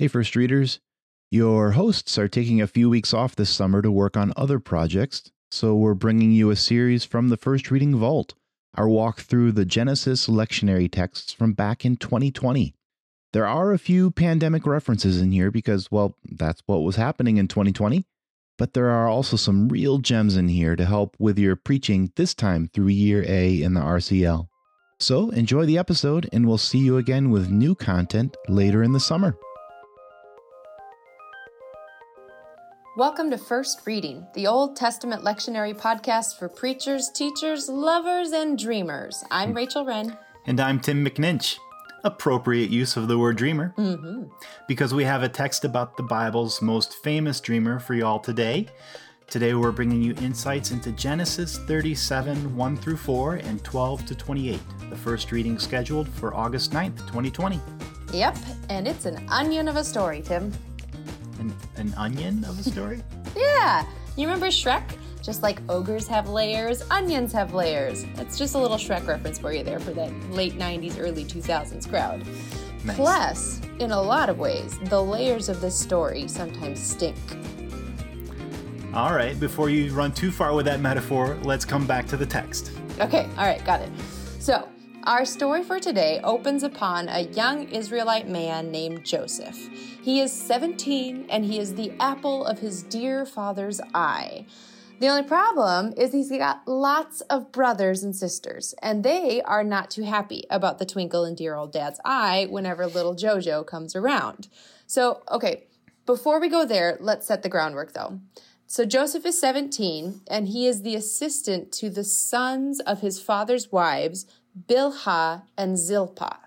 Hey, first readers. Your hosts are taking a few weeks off this summer to work on other projects, so we're bringing you a series from the First Reading Vault, our walk through the Genesis lectionary texts from back in 2020. There are a few pandemic references in here because, well, that's what was happening in 2020, but there are also some real gems in here to help with your preaching this time through year A in the RCL. So enjoy the episode, and we'll see you again with new content later in the summer. Welcome to First Reading, the Old Testament lectionary podcast for preachers, teachers, lovers, and dreamers. I'm Rachel Wren. And I'm Tim McNinch. Appropriate use of the word dreamer. Mm-hmm. Because we have a text about the Bible's most famous dreamer for y'all today. Today we're bringing you insights into Genesis 37, 1 through 4, and 12 to 28, the first reading scheduled for August 9th, 2020. Yep, and it's an onion of a story, Tim an, an onion of a story? yeah. You remember Shrek? Just like ogres have layers, onions have layers. That's just a little Shrek reference for you there for that late 90s, early 2000s crowd. Nice. Plus, in a lot of ways, the layers of this story sometimes stink. All right, before you run too far with that metaphor, let's come back to the text. Okay, all right, got it. So, our story for today opens upon a young Israelite man named Joseph. He is 17 and he is the apple of his dear father's eye. The only problem is he's got lots of brothers and sisters, and they are not too happy about the twinkle in dear old dad's eye whenever little Jojo comes around. So, okay, before we go there, let's set the groundwork though. So Joseph is 17, and he is the assistant to the sons of his father's wives, Bilhah and Zilpah.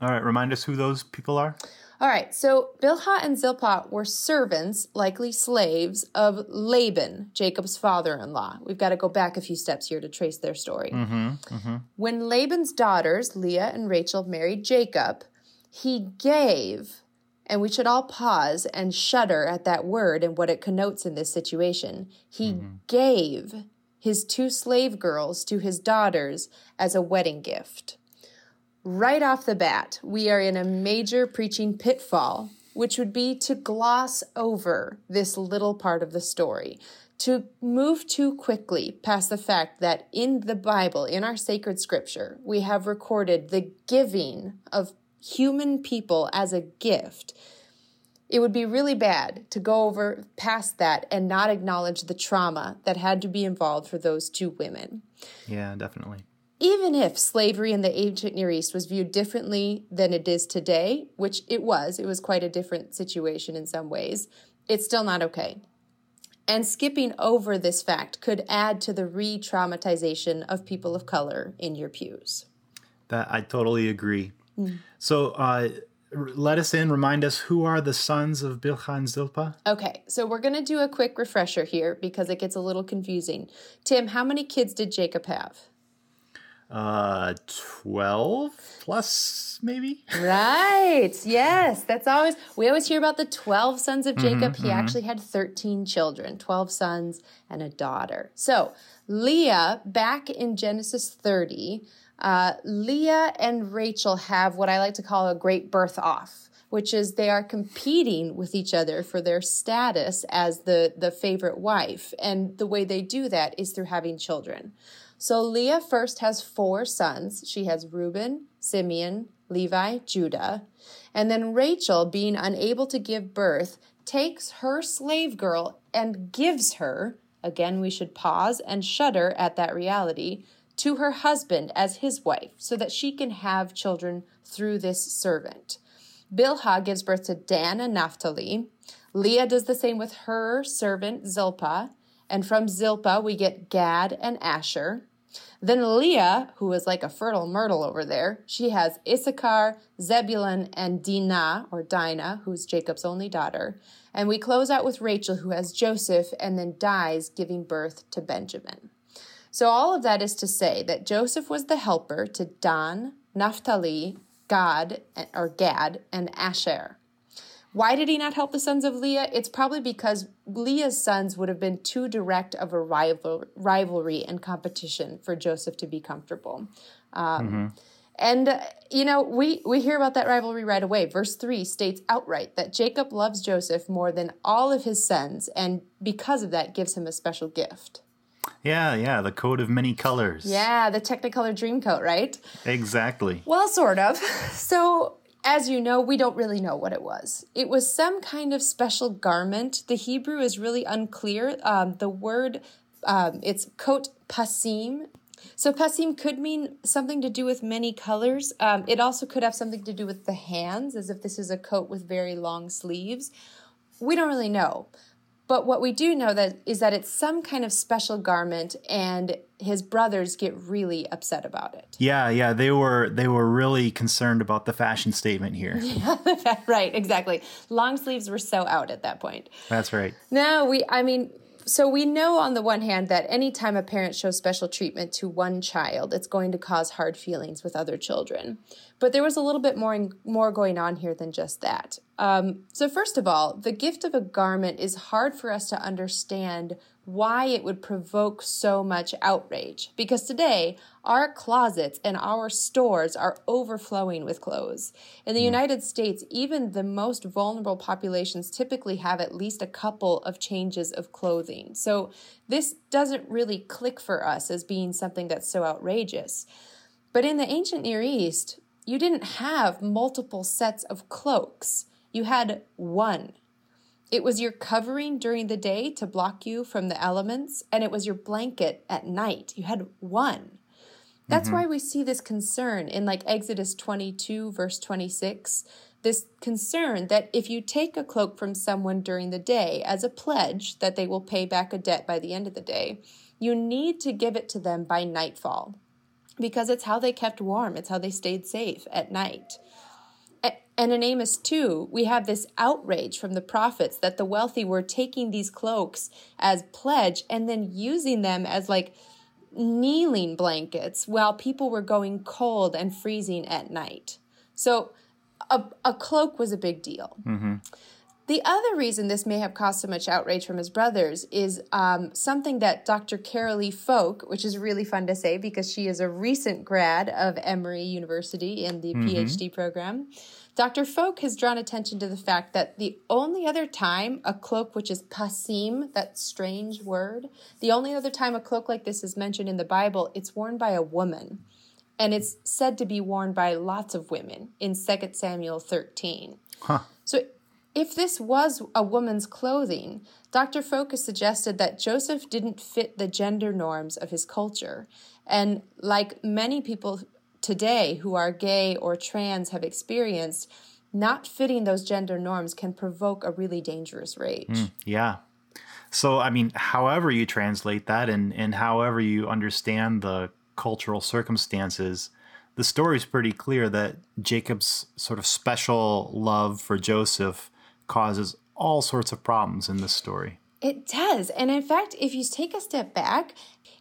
All right, remind us who those people are. All right, so Bilhah and Zilpah were servants, likely slaves, of Laban, Jacob's father in law. We've got to go back a few steps here to trace their story. Mm-hmm, mm-hmm. When Laban's daughters, Leah and Rachel, married Jacob, he gave, and we should all pause and shudder at that word and what it connotes in this situation. He mm-hmm. gave his two slave girls to his daughters as a wedding gift. Right off the bat, we are in a major preaching pitfall, which would be to gloss over this little part of the story, to move too quickly past the fact that in the Bible, in our sacred scripture, we have recorded the giving of human people as a gift it would be really bad to go over past that and not acknowledge the trauma that had to be involved for those two women. Yeah, definitely. Even if slavery in the ancient Near East was viewed differently than it is today, which it was, it was quite a different situation in some ways, it's still not okay. And skipping over this fact could add to the re traumatization of people of color in your pews. That I totally agree. Mm. So, uh, let us in, remind us who are the sons of Bilhah and Zilpah? Okay, so we're going to do a quick refresher here because it gets a little confusing. Tim, how many kids did Jacob have? Uh, 12 plus, maybe? Right, yes. That's always, we always hear about the 12 sons of Jacob. Mm-hmm, he mm-hmm. actually had 13 children, 12 sons and a daughter. So, Leah, back in Genesis 30, uh, Leah and Rachel have what I like to call a great birth off, which is they are competing with each other for their status as the, the favorite wife. And the way they do that is through having children. So Leah first has four sons. She has Reuben, Simeon, Levi, Judah. And then Rachel, being unable to give birth, takes her slave girl and gives her, again, we should pause and shudder at that reality, to her husband as his wife so that she can have children through this servant. Bilhah gives birth to Dan and Naphtali. Leah does the same with her servant Zilpah. And from Zilpah, we get Gad and Asher. Then Leah, who is like a fertile myrtle over there, she has Issachar, Zebulun, and Dinah, or Dinah, who's Jacob's only daughter. And we close out with Rachel, who has Joseph and then dies, giving birth to Benjamin. So, all of that is to say that Joseph was the helper to Dan, Naphtali, Gad, or Gad, and Asher. Why did he not help the sons of Leah? It's probably because Leah's sons would have been too direct of a rival, rivalry and competition for Joseph to be comfortable. Um, mm-hmm. And, uh, you know, we, we hear about that rivalry right away. Verse 3 states outright that Jacob loves Joseph more than all of his sons, and because of that, gives him a special gift. Yeah, yeah, the coat of many colors. Yeah, the Technicolor Dreamcoat, right? Exactly. Well, sort of. So, as you know, we don't really know what it was. It was some kind of special garment. The Hebrew is really unclear. Um, the word, um, it's coat pasim. So pasim could mean something to do with many colors. Um, it also could have something to do with the hands, as if this is a coat with very long sleeves. We don't really know. But what we do know that is that it's some kind of special garment, and his brothers get really upset about it. Yeah, yeah, they were they were really concerned about the fashion statement here. Yeah, right, exactly. Long sleeves were so out at that point. That's right. No, we. I mean, so we know on the one hand that anytime a parent shows special treatment to one child, it's going to cause hard feelings with other children. But there was a little bit more more going on here than just that. Um, so first of all, the gift of a garment is hard for us to understand why it would provoke so much outrage. Because today, our closets and our stores are overflowing with clothes. In the mm. United States, even the most vulnerable populations typically have at least a couple of changes of clothing. So this doesn't really click for us as being something that's so outrageous. But in the ancient Near East, you didn't have multiple sets of cloaks. You had one it was your covering during the day to block you from the elements, and it was your blanket at night. You had one. That's mm-hmm. why we see this concern in like Exodus 22, verse 26. This concern that if you take a cloak from someone during the day as a pledge that they will pay back a debt by the end of the day, you need to give it to them by nightfall because it's how they kept warm, it's how they stayed safe at night. And in Amos 2, we have this outrage from the prophets that the wealthy were taking these cloaks as pledge and then using them as like kneeling blankets while people were going cold and freezing at night. So a, a cloak was a big deal. Mm-hmm. The other reason this may have caused so much outrage from his brothers is um, something that Dr. Caralie Focht, which is really fun to say because she is a recent grad of Emory University in the mm-hmm. PhD program, Dr. Focht has drawn attention to the fact that the only other time a cloak, which is pasim, that strange word, the only other time a cloak like this is mentioned in the Bible, it's worn by a woman. And it's said to be worn by lots of women in 2 Samuel 13. Huh. So if this was a woman's clothing, Dr. Has suggested that Joseph didn't fit the gender norms of his culture. And like many people today who are gay or trans have experienced, not fitting those gender norms can provoke a really dangerous rage. Mm, yeah. So, I mean, however you translate that and, and however you understand the cultural circumstances, the story is pretty clear that Jacob's sort of special love for Joseph causes all sorts of problems in this story. It does. And in fact, if you take a step back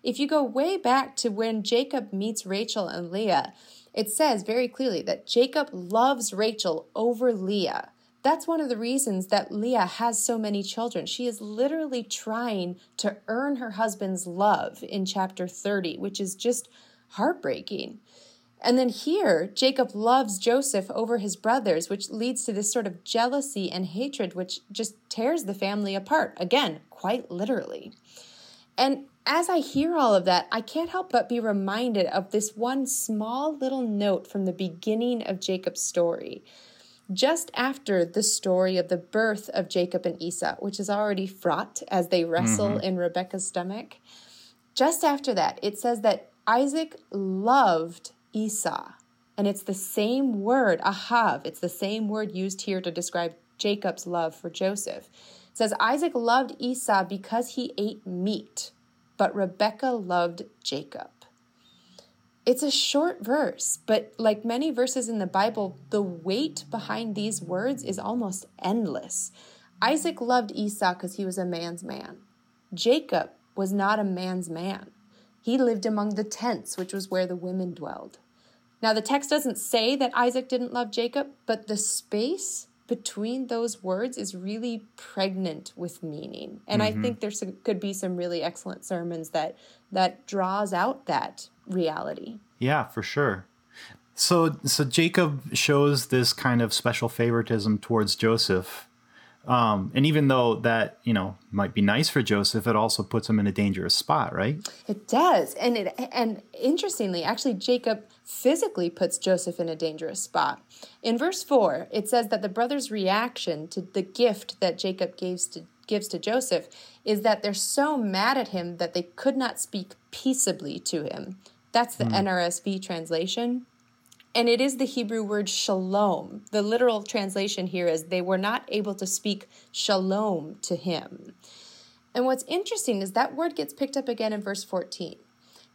if you go way back to when Jacob meets Rachel and Leah, it says very clearly that Jacob loves Rachel over Leah. That's one of the reasons that Leah has so many children. She is literally trying to earn her husband's love in chapter 30, which is just heartbreaking. And then here, Jacob loves Joseph over his brothers, which leads to this sort of jealousy and hatred, which just tears the family apart. Again, quite literally. And as I hear all of that, I can't help but be reminded of this one small little note from the beginning of Jacob's story. Just after the story of the birth of Jacob and Esau, which is already fraught as they wrestle mm-hmm. in Rebekah's stomach, just after that, it says that Isaac loved Esau. And it's the same word, ahav, it's the same word used here to describe Jacob's love for Joseph. It says Isaac loved Esau because he ate meat but Rebekah loved Jacob. It's a short verse, but like many verses in the Bible, the weight behind these words is almost endless. Isaac loved Esau because he was a man's man. Jacob was not a man's man. He lived among the tents, which was where the women dwelled. Now, the text doesn't say that Isaac didn't love Jacob, but the space between those words is really pregnant with meaning and mm-hmm. i think there could be some really excellent sermons that that draws out that reality yeah for sure So, so Jacob shows this kind of special favoritism towards Joseph, um, and even though that you know might be nice for Joseph, it also puts him in a dangerous spot, right? It does, and it and interestingly, actually, Jacob physically puts Joseph in a dangerous spot. In verse four, it says that the brothers' reaction to the gift that Jacob gives to gives to Joseph is that they're so mad at him that they could not speak peaceably to him. That's the mm. NRSV translation. And it is the Hebrew word shalom. The literal translation here is they were not able to speak shalom to him. And what's interesting is that word gets picked up again in verse 14.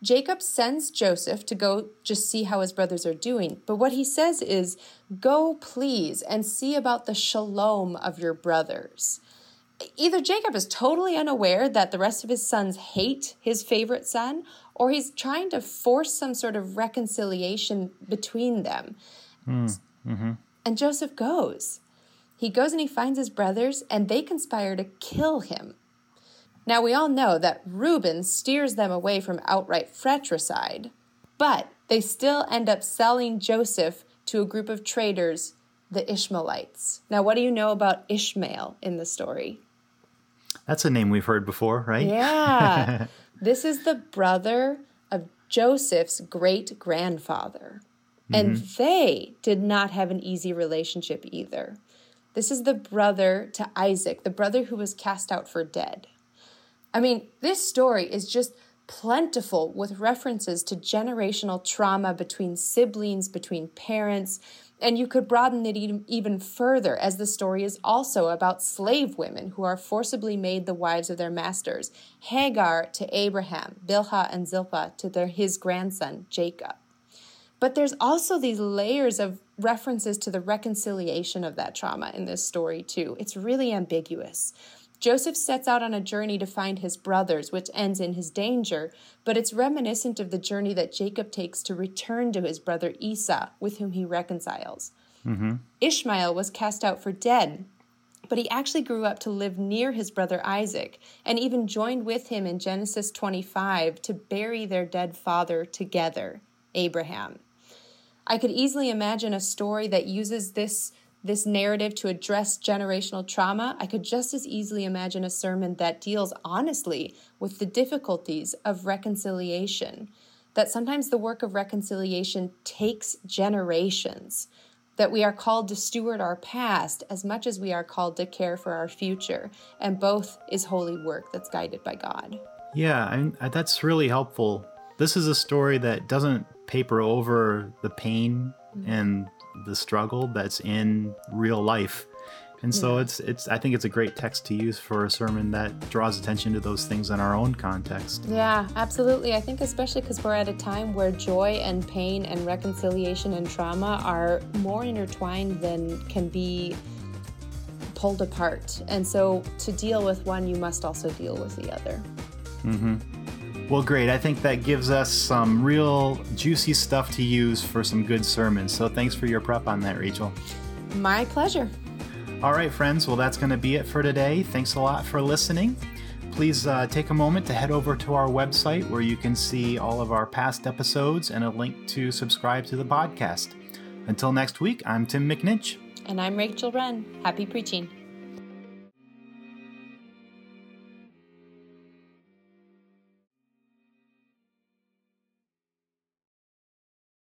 Jacob sends Joseph to go just see how his brothers are doing. But what he says is, Go, please, and see about the shalom of your brothers. Either Jacob is totally unaware that the rest of his sons hate his favorite son, or he's trying to force some sort of reconciliation between them. Mm, mm-hmm. And Joseph goes. He goes and he finds his brothers, and they conspire to kill him. Now, we all know that Reuben steers them away from outright fratricide, but they still end up selling Joseph to a group of traders, the Ishmaelites. Now, what do you know about Ishmael in the story? That's a name we've heard before, right? Yeah. This is the brother of Joseph's great grandfather. Mm-hmm. And they did not have an easy relationship either. This is the brother to Isaac, the brother who was cast out for dead. I mean, this story is just plentiful with references to generational trauma between siblings, between parents, and you could broaden it even further, as the story is also about slave women who are forcibly made the wives of their masters Hagar to Abraham, Bilhah and Zilpah to their, his grandson, Jacob. But there's also these layers of references to the reconciliation of that trauma in this story, too. It's really ambiguous. Joseph sets out on a journey to find his brothers, which ends in his danger, but it's reminiscent of the journey that Jacob takes to return to his brother Esau, with whom he reconciles. Mm-hmm. Ishmael was cast out for dead, but he actually grew up to live near his brother Isaac and even joined with him in Genesis 25 to bury their dead father together, Abraham. I could easily imagine a story that uses this this narrative to address generational trauma, I could just as easily imagine a sermon that deals honestly with the difficulties of reconciliation. That sometimes the work of reconciliation takes generations, that we are called to steward our past as much as we are called to care for our future, and both is holy work that's guided by God. Yeah, I that's really helpful. This is a story that doesn't paper over the pain. And the struggle that's in real life. And so yeah. it's it's I think it's a great text to use for a sermon that draws attention to those things in our own context. Yeah, absolutely. I think especially because we're at a time where joy and pain and reconciliation and trauma are more intertwined than can be pulled apart. And so to deal with one, you must also deal with the other. Mm-hmm. Well, great. I think that gives us some real juicy stuff to use for some good sermons. So thanks for your prep on that, Rachel. My pleasure. All right, friends. Well, that's going to be it for today. Thanks a lot for listening. Please uh, take a moment to head over to our website where you can see all of our past episodes and a link to subscribe to the podcast. Until next week, I'm Tim McNinch. And I'm Rachel Wren. Happy preaching.